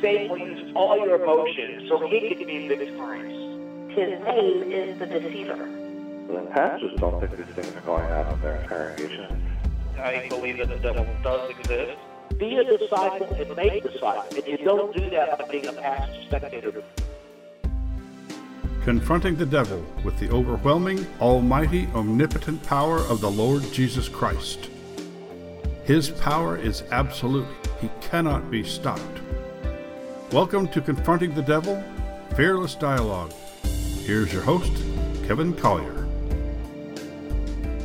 Satan will use all your emotions so he can be victorious. His name is the deceiver. The pastors don't think these things are going on in their congregation. I believe that the devil does exist. Be a disciple and make disciples. And you don't do that by being a passive spectator. Confronting the devil with the overwhelming, almighty, omnipotent power of the Lord Jesus Christ. His power is absolute. He cannot be stopped. Welcome to Confronting the Devil, Fearless Dialogue. Here's your host, Kevin Collier.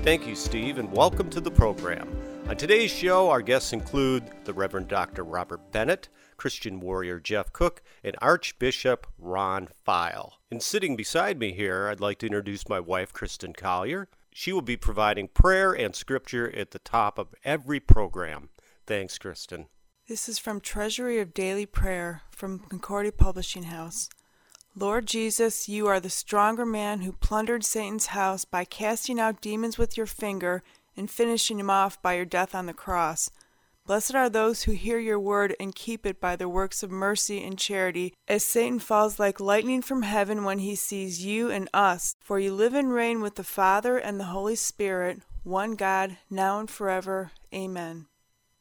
Thank you, Steve, and welcome to the program. On today's show, our guests include the Reverend Dr. Robert Bennett, Christian warrior Jeff Cooke, and Archbishop Ron Feyl. And sitting beside me here, I'd like to introduce my wife, Kristen Collier. She will be providing prayer and scripture at the top of every program. Thanks, Kristen. This is from Treasury of Daily Prayer from Concordia Publishing House. Lord Jesus, you are the stronger man who plundered Satan's house by casting out demons with your finger and finishing him off by your death on the cross. Blessed are those who hear your word and keep it by their works of mercy and charity, as Satan falls like lightning from heaven when he sees you and us. For you live and reign with the Father and the Holy Spirit, one God, now and forever. Amen.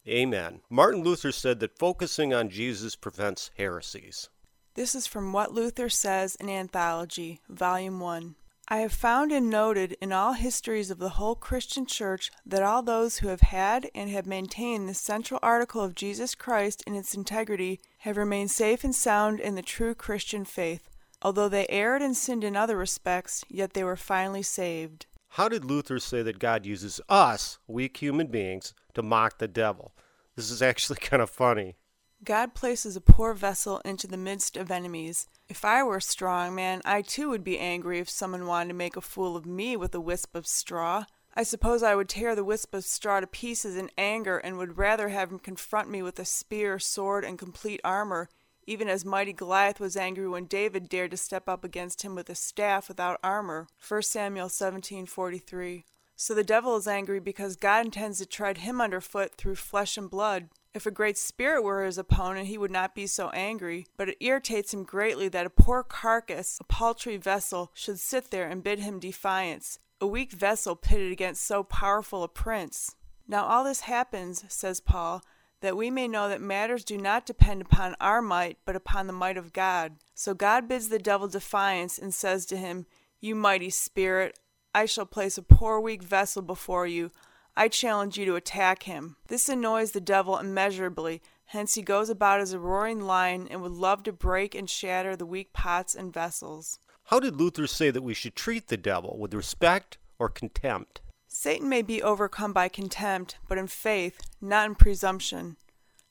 Amen. Martin Luther said that focusing on Jesus prevents heresies. This is from What Luther Says an Anthology, Volume 1. I have found and noted in all histories of the whole Christian Church that all those who have had and have maintained the central article of Jesus Christ in its integrity have remained safe and sound in the true Christian faith. Although they erred and sinned in other respects, yet they were finally saved. How did Luther say that God uses us, weak human beings, to mock the devil? This is actually kind of funny. God places a poor vessel into the midst of enemies. If I were a strong man, I too would be angry if someone wanted to make a fool of me with a wisp of straw. I suppose I would tear the wisp of straw to pieces in anger and would rather have him confront me with a spear, sword, and complete armor, even as mighty Goliath was angry when David dared to step up against him with a staff without armor. 1 Samuel 17:43. So the devil is angry because God intends to tread him underfoot through flesh and blood. If a great spirit were his opponent, he would not be so angry, but it irritates him greatly that a poor carcass, a paltry vessel, should sit there and bid him defiance, a weak vessel pitted against so powerful a prince. Now all this happens, says Paul, that we may know that matters do not depend upon our might, but upon the might of God. So God bids the devil defiance and says to him, You mighty spirit, I shall place a poor weak vessel before you I challenge you to attack him. This annoys the devil immeasurably, hence he goes about as a roaring lion and would love to break and shatter the weak pots and vessels. How did Luther say that we should treat the devil with respect or contempt? Satan may be overcome by contempt, but in faith, not in presumption.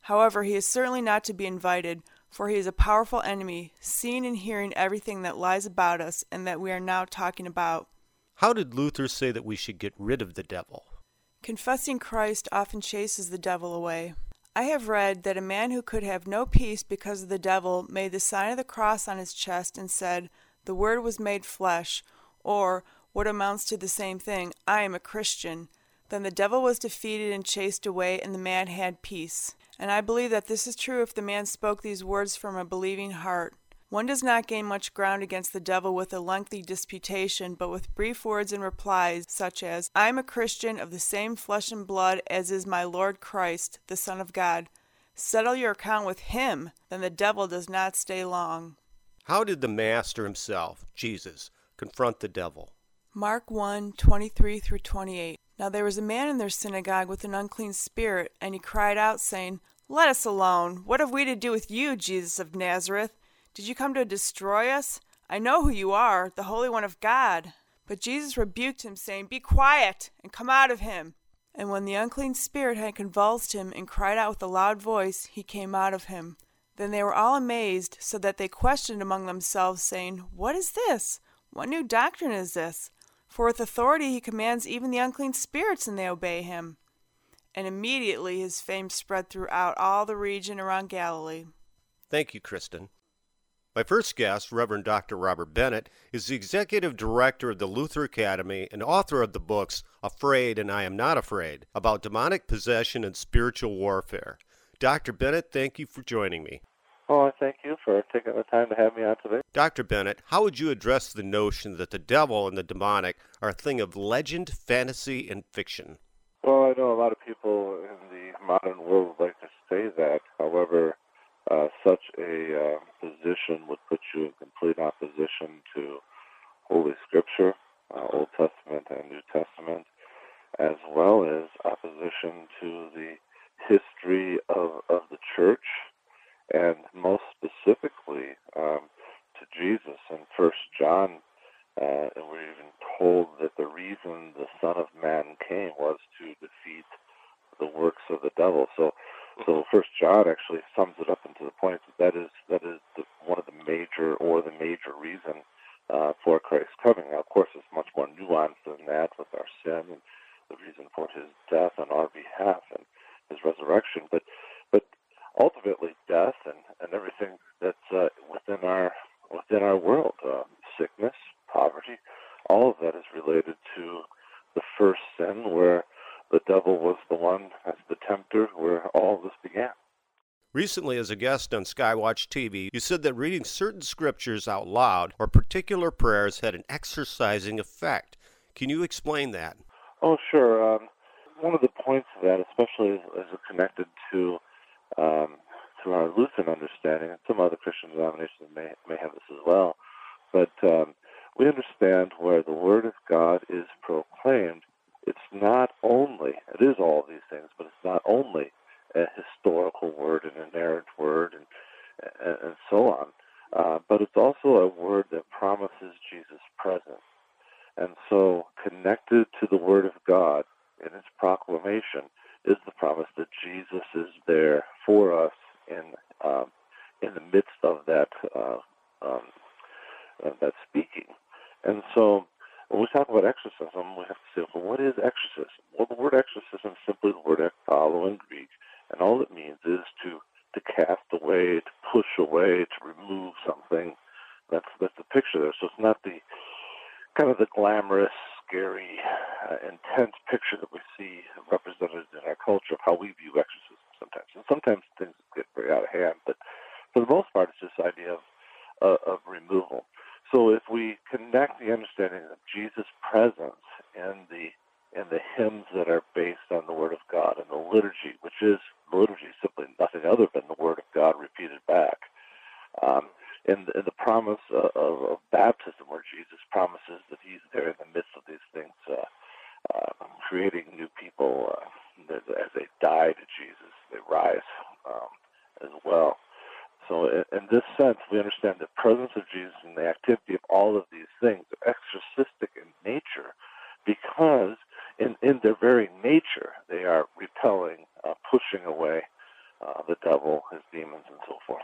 However, he is certainly not to be invited, for he is a powerful enemy, seeing and hearing everything that lies about us and that we are now talking about. How did Luther say that we should get rid of the devil? Confessing Christ often chases the devil away. I have read that a man who could have no peace because of the devil made the sign of the cross on his chest and said, The Word was made flesh, or, what amounts to the same thing, I am a Christian. Then the devil was defeated and chased away, and the man had peace. And I believe that this is true if the man spoke these words from a believing heart. One does not gain much ground against the devil with a lengthy disputation, but with brief words and replies, such as, I am a Christian of the same flesh and blood as is my Lord Christ, the Son of God. Settle your account with him, then the devil does not stay long. How did the Master himself, Jesus, confront the devil? Mark 1 23 through 28. Now there was a man in their synagogue with an unclean spirit, and he cried out, saying, Let us alone. What have we to do with you, Jesus of Nazareth? Did you come to destroy us? I know who you are, the Holy One of God. But Jesus rebuked him, saying, Be quiet, and come out of him. And when the unclean spirit had convulsed him and cried out with a loud voice, he came out of him. Then they were all amazed, so that they questioned among themselves, saying, What is this? What new doctrine is this? For with authority he commands even the unclean spirits, and they obey him. And immediately his fame spread throughout all the region around Galilee. Thank you, Kristen. My first guest, Reverend Dr. Robert Bennett, is the executive director of the Luther Academy and author of the books Afraid and I Am Not Afraid about demonic possession and spiritual warfare. Dr. Bennett, thank you for joining me. Thank you for taking the time to have me on today. Dr. Bennett, how would you address the notion that the devil and the demonic are a thing of legend, fantasy, and fiction? Well, I know a lot of people in the modern world like to say that. However, uh, such a uh, position would put you in complete opposition to Holy Scripture, uh, Old Testament and New Testament, as well as opposition to the history of, of the church, and most specifically um, to Jesus. In First John, uh, and we're even told that the reason the Son of Man came was to defeat the works of the devil. So, so First John actually sums it up into the point that that is that is the, one of the major or the major reason uh, for Christ's coming. Now, of course, it's much more nuanced than that with our sin and the reason for His death on our behalf and His resurrection. But, but ultimately, death and, and everything that's uh, within our within our world, uh, sickness, poverty, all of that is related to the first sin where the devil was the one as the tempter where all this began. Recently, as a guest on Skywatch TV, you said that reading certain scriptures out loud or particular prayers had an exorcising effect. Can you explain that? Oh, sure. Um, one of the points of that, especially as, as it connected to um, to our Lutheran understanding, and some other Christian denominations may may have this as well, but um, we understand where the Word of God is proclaimed, it's not only, it is all these things, but it's not only a historical word and an inerrant word and, and, and so on, uh, but it's also a word that promises Jesus' presence. And so, connected to the Word of God in its proclamation is the promise that Jesus is there for us in um, in the midst of that uh, um, uh, that speaking. And so when we talk about exorcism, we have to say, well, what is exorcism? Well, the word exorcism is simply the word ekbalo in Greek, and all it means is to to cast away, to push away, to remove something. That's that's the picture there. So it's not the kind of the glamorous, scary, uh, intense picture that we see represented in our culture of how we view exorcism sometimes. And sometimes things get very out of hand, but for the most part, it's this idea of uh, of removal. So if we connect the understanding of Jesus' presence in the in the hymns that are based on the Word of God and the liturgy, which is the liturgy is simply nothing other than the Word of God repeated back, um, in, the, the promise of, of, baptism, where Jesus promises that He's there in the midst of these things, uh, uh, creating new people uh, as they die to Jesus, they rise um, as well. So, in, this sense, we understand the presence of Jesus and the activity of all of these things are exorcistic in nature because, in, in their very nature, they are repelling, uh, pushing away uh, the devil, his demons, and so forth.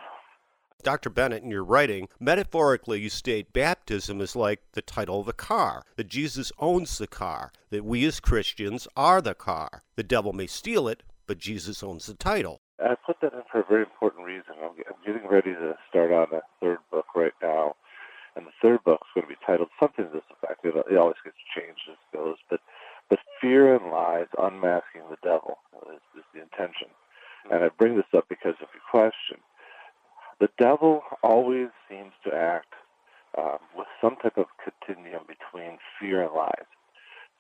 Dr. Bennett, in your writing, metaphorically, you state baptism is like the title of a car, that Jesus owns the car, that we as Christians are the car. The devil may steal it, but Jesus owns the title. I put that in for a very important reason. I'm, getting ready to start on a third book right now, and the third book is going to be titled something to this effect. It, it always gets changed as it goes, but but fear and lies, unmasking the devil is, is the intention. And I bring this up because of your question. The devil always seems to act um, with some type of continuum between fear and lies.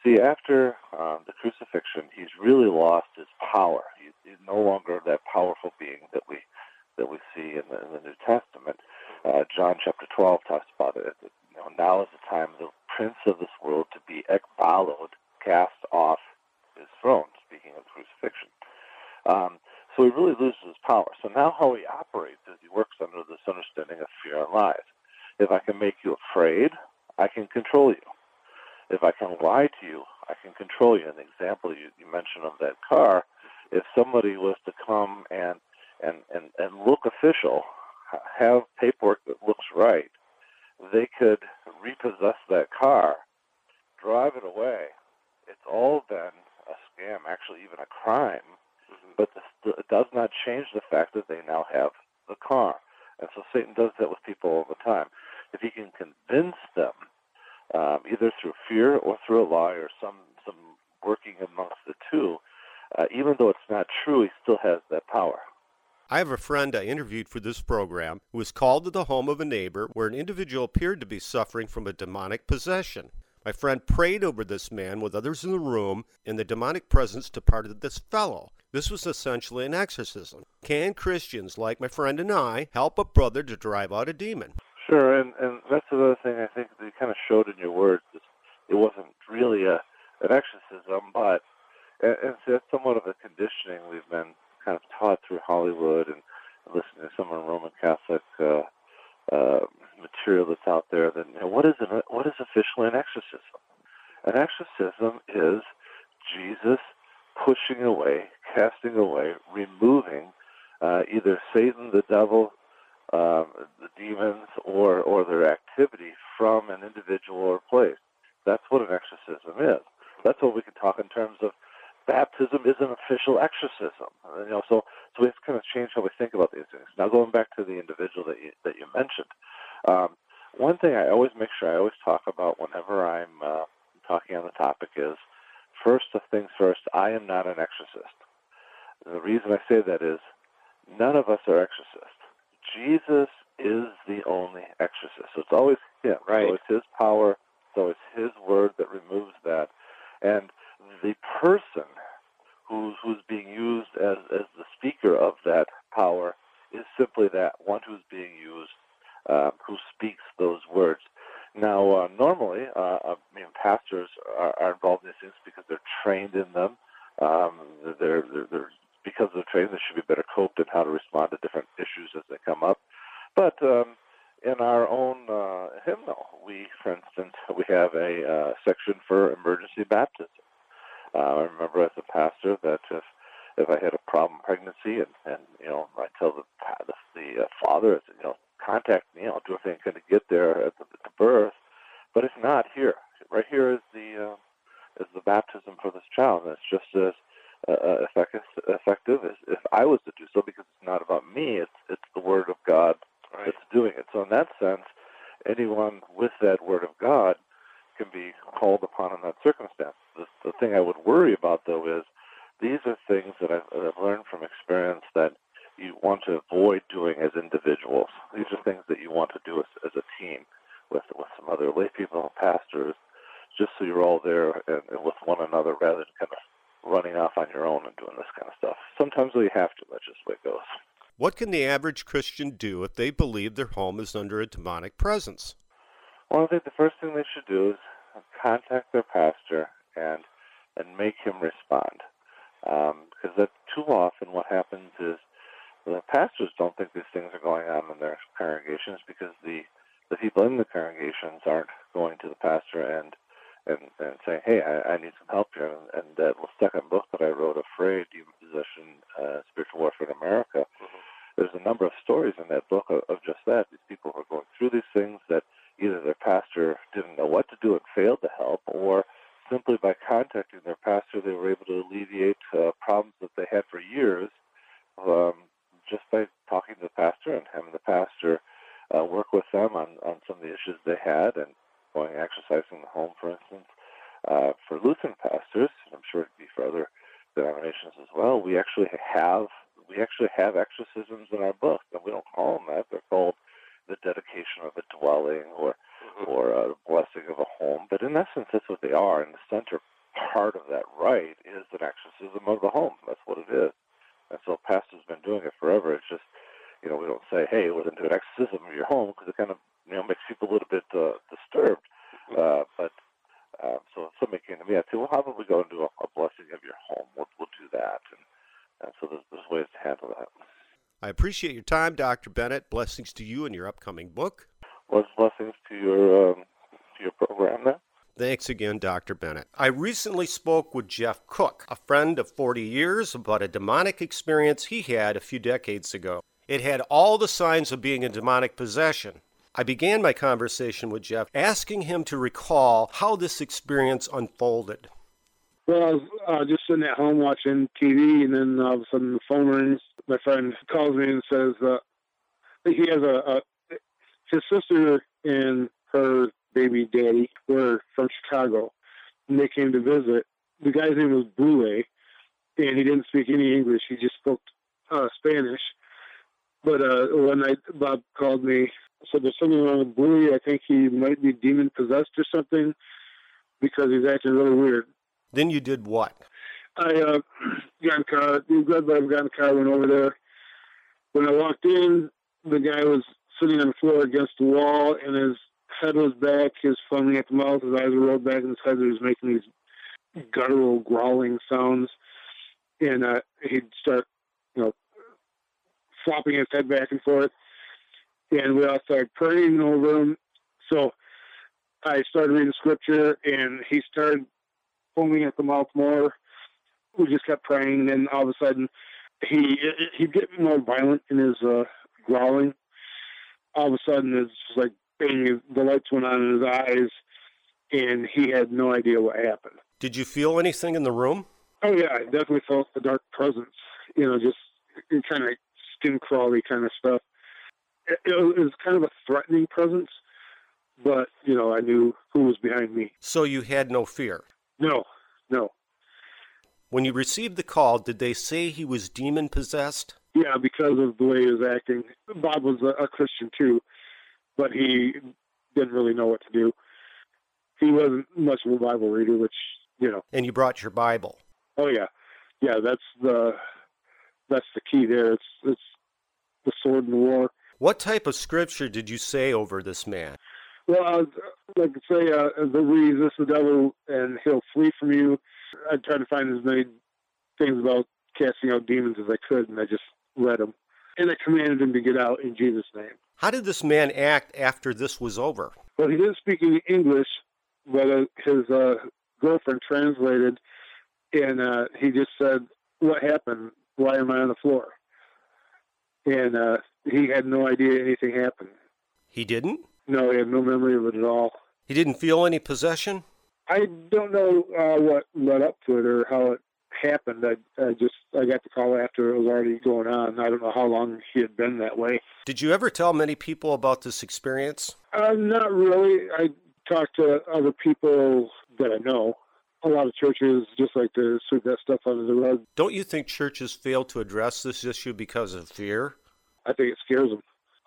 See, after um, the crucifixion, he's really lost his power. He's, he's, no longer that powerful being that we that we see in the, in the New Testament. Uh, John chapter 12 talks about it. You know, now is the time the prince of this world to be ekbaloed, cast off his throne. Speaking of crucifixion, um, so he really loses his power. So now how he operates is he works under this understanding of fear and lies. If I can make you afraid, I can control you if I can lie to you, I can control you. An example you, you mentioned of that car, if somebody was to come and and, and, and look official, have paperwork that looks right, they could repossess that car, drive it away. It's all been a scam, actually even a crime. But it does not change the fact that they now have the car. And so Satan does that with people all the time. If he can convince them um, either through fear or through a lie or some some working amongst the two. Uh, even though it's not true, he still has that power. I have a friend I interviewed for this program who was called to the home of a neighbor where an individual appeared to be suffering from a demonic possession. My friend prayed over this man with others in the room, and the demonic presence departed this fellow. This was essentially an exorcism. Can Christians, like my friend and I, help a brother to drive out a demon? Sure, and, and that's another thing I think you kind of showed in your words. It wasn't really a an exorcism, but and, and so that's somewhat of a conditioning we've been kind of taught through Hollywood and listening to some of the Roman Catholic uh, uh, material that's out there. That you know, what is an, what is officially an exorcism? An exorcism is Jesus pushing away, casting away, removing uh, either Satan, the devil, um, the demons, or or their activity from an individual or place. That's what an exorcism is. That's what we can talk in terms of baptism is an official exorcism. You know, so so we have to kind of change how we think about these things. Now, going back to the individual that you that you mentioned, um, one thing I always make sure I always talk about whenever I'm uh, talking on the topic is first of things first. I am not an exorcist. The reason I say that is none of us are exorcists. Jesus is the only exorcist. So it's always him. Right. So it's his power. So it's his word that removes that. And the person who's who's being used as as the speaker of that power is simply that one who's being used, uh, who speaks those words. Now, uh, normally, uh, I mean, pastors are, are involved in these things because they're trained in them. Um, they're, they're, they're because they're trained, they should be better coped in how to respond to different issues as they come up. But um, in our own uh, hymnal, we, for instance, we have a uh, section for emergency baptism. Uh, I remember as a pastor that if if I had a problem pregnancy and and you know I tell the the, the uh, father you know contact me, I'll do everything I can to get there at the, the birth. But if not, here, right here is the uh, is the baptism for this child, and it's just as uh, effective, effective as if I was to do so, because it's not about me; it's it's the Word of God Right. that's doing it. So in that sense, anyone with that Word of God can be called upon in that circumstance. The, the thing I would worry about, though, is these are things that I've, that I've learned from experience that you want to avoid doing as individuals. These are things that you want to do as, as a team with with some other lay people pastors, just so you're all there and, and with one another rather than kind of running off on your own and doing this kind of stuff. Sometimes we have to. That's just the way it goes. What can the average Christian do if they believe their home is under a demonic presence? Well, I think the first thing they should do is contact their pastor and and make him respond. Um, because that too often what happens is the pastors don't think these things are going on in their congregations because the the people in the congregations aren't going to the pastor and and, and saying, "Hey, I, I need some help here." And, and that second book that I wrote, "Afraid: Demon Possession, uh, Spiritual Warfare in America," there's a number of stories in that book of, of just that. These people who are going through these things that either their pastor didn't know what to do and failed to help, or simply by contacting their pastor, they were able to alleviate uh, problems that they had for years um, just by talking to the pastor and having the pastor uh, work with them on, on some of the issues they had and going exorcising in the home, for instance. Uh, for Lutheran pastors, and I'm sure it'd be for other denominations as well. We actually have we actually have exorcisms in our book, and we don't call them that. They're called the dedication of a dwelling or or a blessing of a home. But in essence, that's what they are. And the center part of that rite is an exorcism of the home. That's what it is. And so pastors have been doing it forever. It's just, you know, we don't say, hey, we're going to do an exorcism of your home because it kind of, you know, makes people a little bit uh, disturbed. Uh, but uh, so if somebody came to me, I'd say, well, how about we go and do a, a blessing of your home? We'll, we'll do that. And, and so there's, there's ways to handle that. I appreciate your time, Dr. Bennett. Blessings to you and your upcoming book. Well, blessings to your um, to your program there. Thanks again, Dr. Bennett. I recently spoke with Jeff Cooke, a friend of 40 years, about a demonic experience he had a few decades ago. It had all the signs of being a demonic possession. I began my conversation with Jeff asking him to recall how this experience unfolded. Well, I was uh, just sitting at home watching TV, and then all of a sudden the phone rings. My friend calls me and says uh, he has a, a his sister and her baby daddy were from Chicago, and they came to visit. The guy's name was Boule, and he didn't speak any English. He just spoke uh, Spanish. But uh, one night Bob called me, So there's something wrong with Bluey. I think he might be demon possessed or something because he's acting really weird. Then you did what? I uh, got in car. Glad I got in car, went over there. When I walked in, the guy was sitting on the floor against the wall, and his head was back. He was foaming at the mouth. His eyes were rolled back in his head. He was making these guttural, growling sounds, and uh, he'd start, you know, flopping his head back and forth. And we all started praying over him. So I started reading scripture, and he started foaming at the mouth more. We just kept praying, and then all of a sudden, he he'd get more violent in his uh, growling. All of a sudden, it's just like bang, the lights went on in his eyes, and he had no idea what happened. Did you feel anything in the room? Oh yeah, I definitely felt the dark presence. You know, just kind of skin crawly kind of stuff. It, it was kind of a threatening presence, but you know, I knew who was behind me. So you had no fear? No, no. When you received the call, did they say he was demon possessed? Yeah, because of the way he was acting. Bob was a, a Christian too, but he didn't really know what to do. He wasn't much of a Bible reader, which you know. And you brought your Bible. Oh yeah, yeah. That's the that's the key there. It's it's the sword in the war. What type of scripture did you say over this man? Well, I was, like to say, uh, the resist the devil and he'll flee from you. I tried to find as many things about casting out demons as I could, and I just read them. And I commanded him to get out in Jesus' name. How did this man act after this was over? Well, he didn't speak any English, but uh, his uh, girlfriend translated, and uh, he just said, "What happened? Why am I on the floor?" And uh, he had no idea anything happened. He didn't. No, he had no memory of it at all. He didn't feel any possession. I don't know uh, what led up to it or how it happened. I, I just I got the call after it was already going on. I don't know how long he had been that way. Did you ever tell many people about this experience? Uh, not really. I talked to other people that I know. A lot of churches just like to sweep that stuff under the rug. Don't you think churches fail to address this issue because of fear? I think it scares them.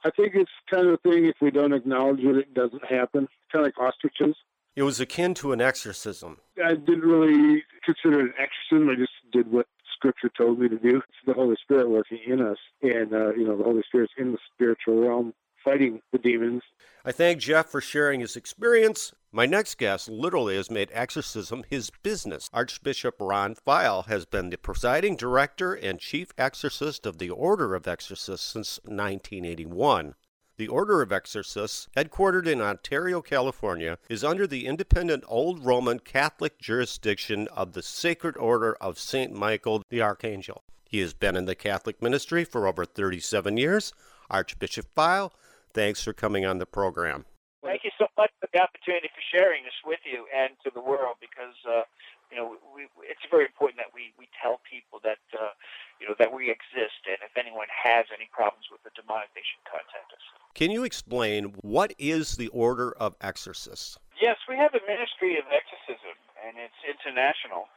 I think it's kind of a thing if we don't acknowledge it, it doesn't happen. Kind of like ostriches. It was akin to an exorcism. I didn't really consider it an exorcism. I just did what Scripture told me to do. It's the Holy Spirit working in us, and uh, you know the Holy Spirit's in the spiritual realm fighting the demons. I thank Jeff for sharing his experience. My next guest literally has made exorcism his business. Archbishop Ron Feyl has been the presiding director and chief exorcist of the Order of Exorcists since 1981. The Order of Exorcists, headquartered in Ontario, California, is under the independent Old Roman Catholic jurisdiction of the Sacred Order of St. Michael the Archangel. He has been in the Catholic ministry for over 37 years. Archbishop Feyl, thanks for coming on the program. Thank you so much for the opportunity for sharing this with you and to the world because, uh, you know, we, it's very important that we, we tell people that, uh, you know, that we exist and if anyone has any problems with the demonic, they should contact us. Can you explain what is the Order of Exorcists? Yes, we have a ministry of exorcism and it's international.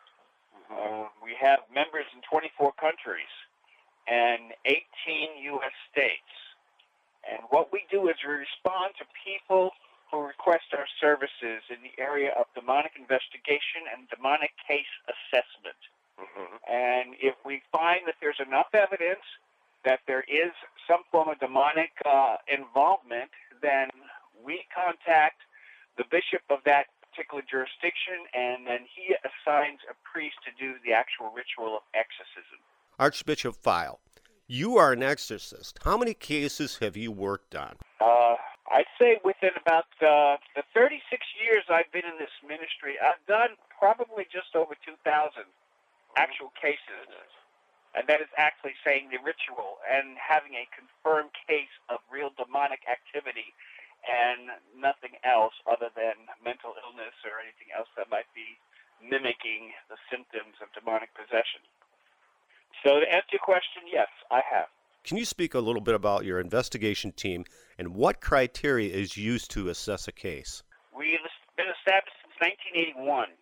Uh, we have members in 24 countries and 18 U.S. states. And what we do is we respond to people who request our services in the area of demonic investigation and demonic case assessment. Mm-hmm. And if we find that there's enough evidence that there is some form of demonic uh, involvement, then we contact the bishop of that particular jurisdiction, and then he assigns a priest to do the actual ritual of exorcism. Archbishop Feyl, you are an exorcist. How many cases have you worked on? Uh, I'd say within about uh, the 36 years I've been in this ministry, I've done probably just over 2,000 actual cases. And that is actually saying the ritual and having a confirmed case of real demonic activity and nothing else other than mental illness or anything else that might be mimicking the symptoms of demonic possession. So to answer your question, yes, I have. Can you speak a little bit about your investigation team and what criteria is used to assess a case? We've been established since 1981,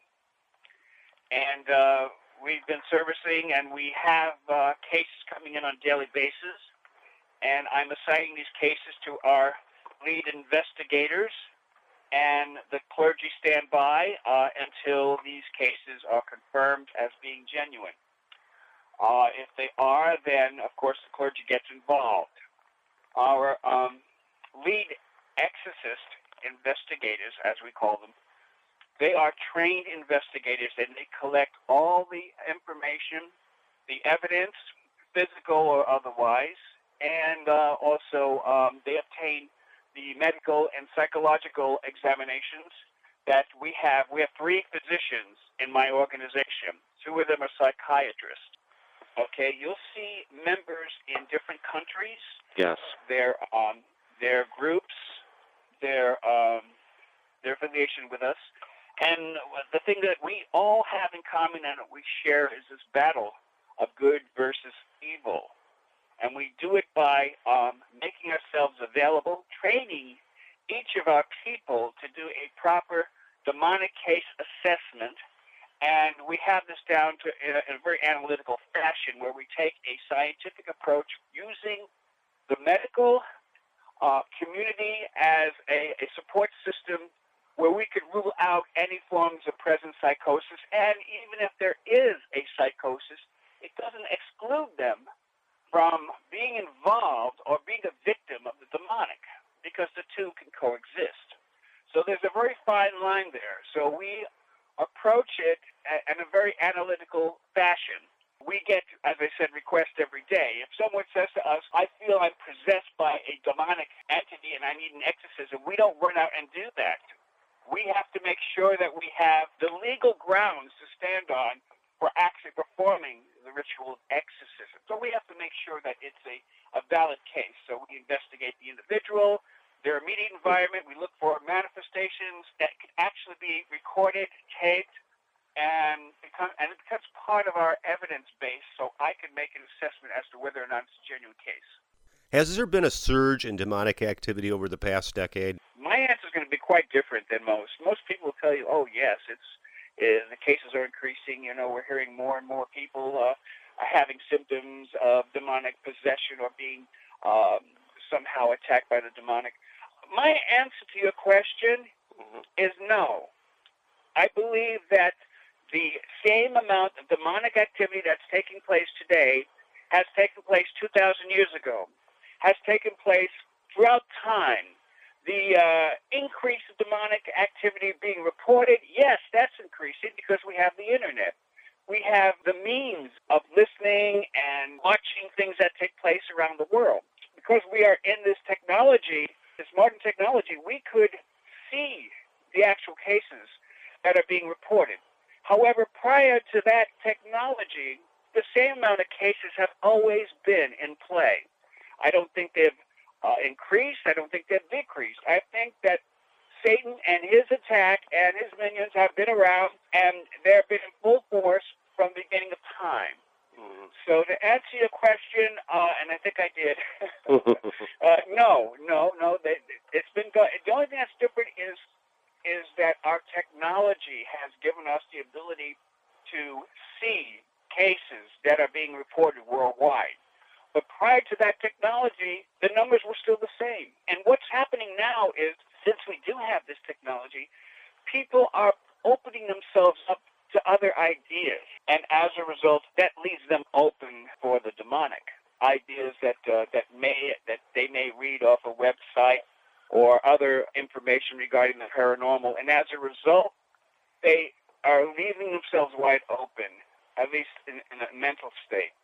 and uh, we've been servicing, and we have uh, cases coming in on a daily basis. and I'm assigning these cases to our lead investigators, and the clergy stand by uh, until these cases are confirmed as being genuine. Uh, if they are, then of course the clergy gets involved. Our um, lead exorcist investigators, as we call them, they are trained investigators and they collect all the information, the evidence, physical or otherwise, and uh, also um, they obtain the medical and psychological examinations that we have. We have three physicians in my organization. Two of them are psychiatrists. Okay, you'll see members in different countries. Yes. Their um, their groups, their um, their affiliation with us, and the thing that we all have in common and that we share is this battle of good versus evil. And we do it by um, making ourselves available, training each of our people to do a proper demonic case assessment. And we have this down to in a, in a very analytical fashion where we take a scientific approach using the medical uh, community as a, a support system where we could rule out any forms of present psychosis. And even if there is a psychosis, it doesn't exclude them from being involved or being a victim of the demonic because the two can coexist. So there's a very fine line there. So we approach it in a very analytical fashion. We get, as I said, requests every day. If someone says to us, I feel I'm possessed by a demonic entity and I need an exorcism, we don't run out and do that. We have to make sure that we have the legal grounds to stand on for actually performing the ritual of exorcism. So we have to make sure that it's a, a valid case. So we investigate the individual, their immediate environment. We look for manifestations that can actually be recorded, taped, and become and it becomes part of our evidence base. So I can make an assessment as to whether or not it's a genuine case. Has there been a surge in demonic activity over the past decade? My answer is going to be quite different than most. Most people will tell you, "Oh, yes, it's the cases are increasing. You know, we're hearing more and more people uh, having symptoms of demonic possession or being um, somehow attacked by the demonic. My answer to your question mm-hmm. is no. I believe that the same amount of demonic activity that's taking place today has taken place 2,000 years ago, has taken place throughout time the uh, increase of demonic activity being reported, yes, that's increasing because we have the internet. We have the means of listening and watching things that take place around the world. Because we are in this technology, this modern technology, we could see the actual cases that are being reported. However, prior to that technology, the same amount of cases have always been in play. I don't think they've uh, increased. I don't think they've decreased. I think that Satan and his attack and his minions have been around, and they've been in full force from the beginning of time. Mm-hmm. So to answer your question, uh, and I think I did, uh, no, no, no. They, it's been go- the only thing that's different is is that our technology has given us the ability to see cases that are being reported worldwide. But prior to that technology, the numbers were still the same. And what's happening now is, since we do have this technology, people are opening themselves up to other ideas. And as a result, that leaves them open for the demonic. Ideas that, uh, that, may, that they may read off a website or other information regarding the paranormal. And as a result, they are leaving themselves wide open, at least in, in a mental state.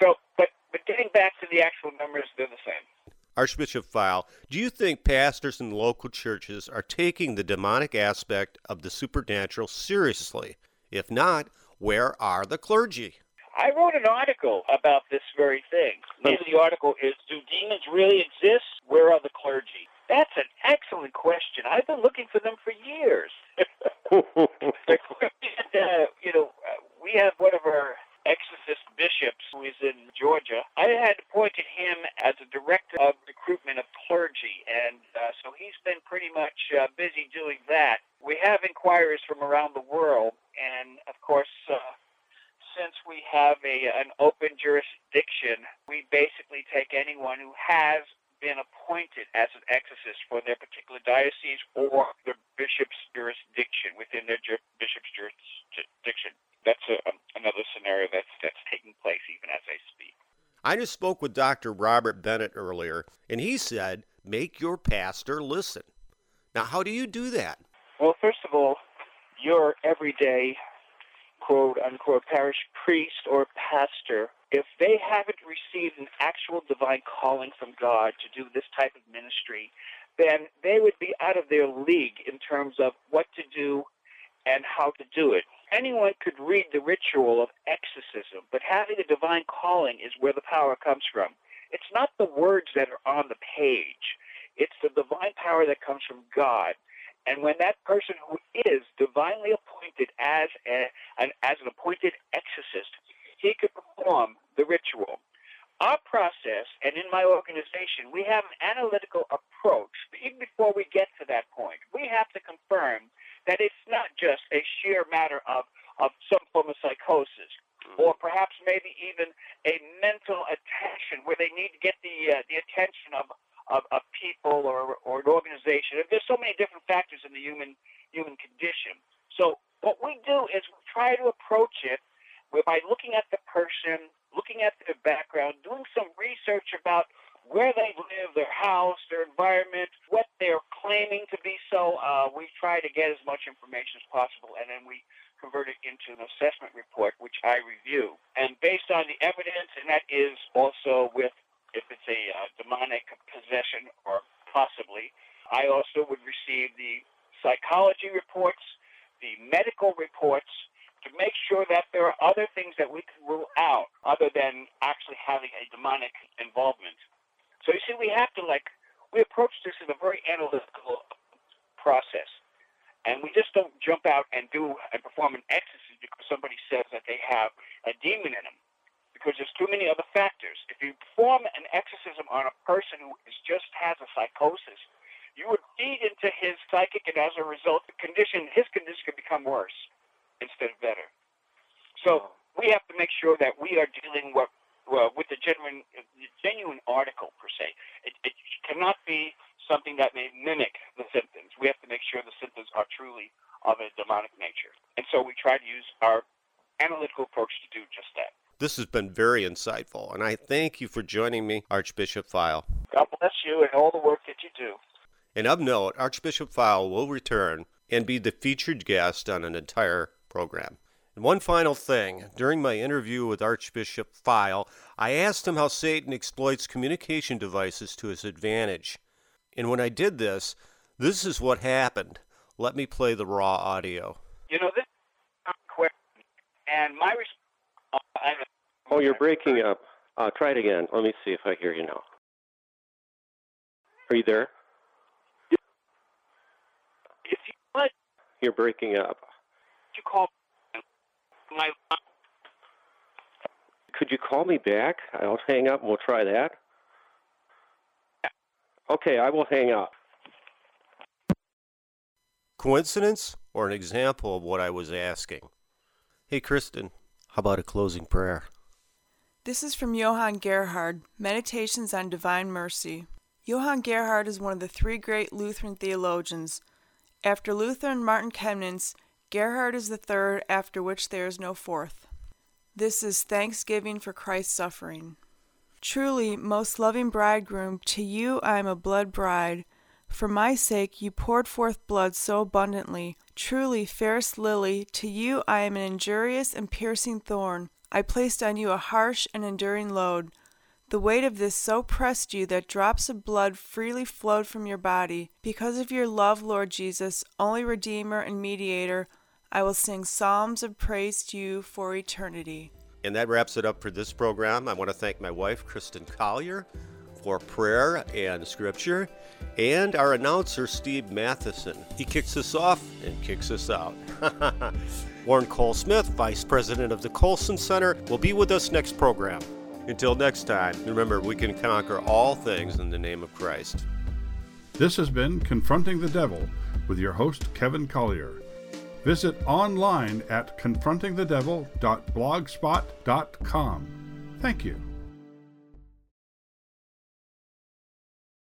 So, but but getting back to the actual numbers, they're the same. Archbishop Feyl, do you think pastors in local churches are taking the demonic aspect of the supernatural seriously? If not, where are the clergy? I wrote an article about this very thing. The name of the article is Do Demons Really Exist? Where are the clergy? That's an excellent question. I've been looking for them for years. uh, you know, uh, we have one of our exorcist bishops who is in Georgia. I had appointed him as a director of recruitment of clergy, and uh, so he's been pretty much uh, busy doing that. We have inquiries from around the world, and of course, uh, since we have a an open jurisdiction, we basically take anyone who has been appointed as an exorcist for their particular diocese or the bishop's jurisdiction within their ju- bishop's jurisdiction. That's a, um, another scenario that's that's taking place even as I speak. I just spoke with Dr. Robert Bennett earlier, and he said, make your pastor listen. Now, how do you do that? Well, first of all, your everyday quote unquote parish priest or pastor, if they haven't received an actual divine calling from God to do this type of ministry, then they would be out of their league in terms of what to do and how to do it. Anyone could read the ritual of exorcism, but having a divine calling is where the power comes from. It's not the words that are on the page. It's the divine power that comes from God. And when that person who is divinely appointed as a, an, as an appointed exorcist, he could perform the ritual. Our process, and in my organization, we have an analytical approach. Even before we get to that point, we have to confirm that it's not just a sheer matter of, of some form of psychosis, or perhaps maybe even a mental attention where they need to get the uh, the attention of of, of people or, or an organization. There's so many different factors in the human human condition. So what we do is we try to approach it by looking at the person, looking at their background, doing some research about where they live, their house, their environment, what they're claiming to be. So uh, we try to get as much information as possible, and then we convert it into an assessment report, which I review. And based on the evidence, and that is also with if it's a uh, demonic possession or possibly. I also would receive the psychology reports, the medical reports, to make sure that there are other things that we can rule out other than actually having a demonic involvement. So you see, we have to like we approach this in a very analytical process, and we just don't jump out and do and perform an exorcism because somebody says that they have a demon in them because there's too many other factors. If you perform an exorcism on a person who is just has a psychosis, you would feed into his psychic, and as a result, the condition, his condition could become worse instead of better. So oh. we have to make sure that we are dealing with, well, with the genuine, genuine article per se. It, it cannot be something that may mimic the symptoms. We have to make sure the symptoms are truly of a demonic nature, and so we try to use our analytical approach to do just that. This has been very insightful, and I thank you for joining me, Archbishop Feyl. God bless you and all the work that you do. And of note, Archbishop Feyl will return and be the featured guest on an entire program. And one final thing during my interview with Archbishop Feyl, I asked him how Satan exploits communication devices to his advantage. And when I did this, this is what happened. Let me play the raw audio. You know, this is quick, and my response Oh, you're breaking up. Uh, try it again. Let me see if I hear you now. Are you there? If you would, You're breaking up. you call my Could you call me back? I'll hang up and we'll try that. Okay, I will hang up. Coincidence or an example of what I was asking? Hey, Kristen, how about a closing prayer? This is from Johann Gerhard, Meditations on Divine Mercy. Johann Gerhard is one of the three great Lutheran theologians. After Luther and Martin Chemnitz, Gerhard is the third, after which there is no fourth. This is thanksgiving for Christ's suffering. Truly, most loving bridegroom, to you I am a blood bride. For my sake you poured forth blood so abundantly. Truly, fairest lily, to you I am an injurious and piercing thorn. I placed on you a harsh and enduring load. The weight of this so pressed you that drops of blood freely flowed from your body. Because of your love, Lord Jesus, only Redeemer and Mediator, I will sing psalms of praise to you for eternity. And that wraps it up for this program. I want to thank my wife, Kristen Collier, for prayer and scripture, and our announcer, Steve Matheson. He kicks us off and kicks us out. Warren Cole Smith, Vice President of the Colson Center, will be with us next program. Until next time, remember we can conquer all things in the name of Christ. This has been Confronting the Devil with your host, Kevin Collier. Visit online at confrontingthedevil.blogspot.com. Thank you.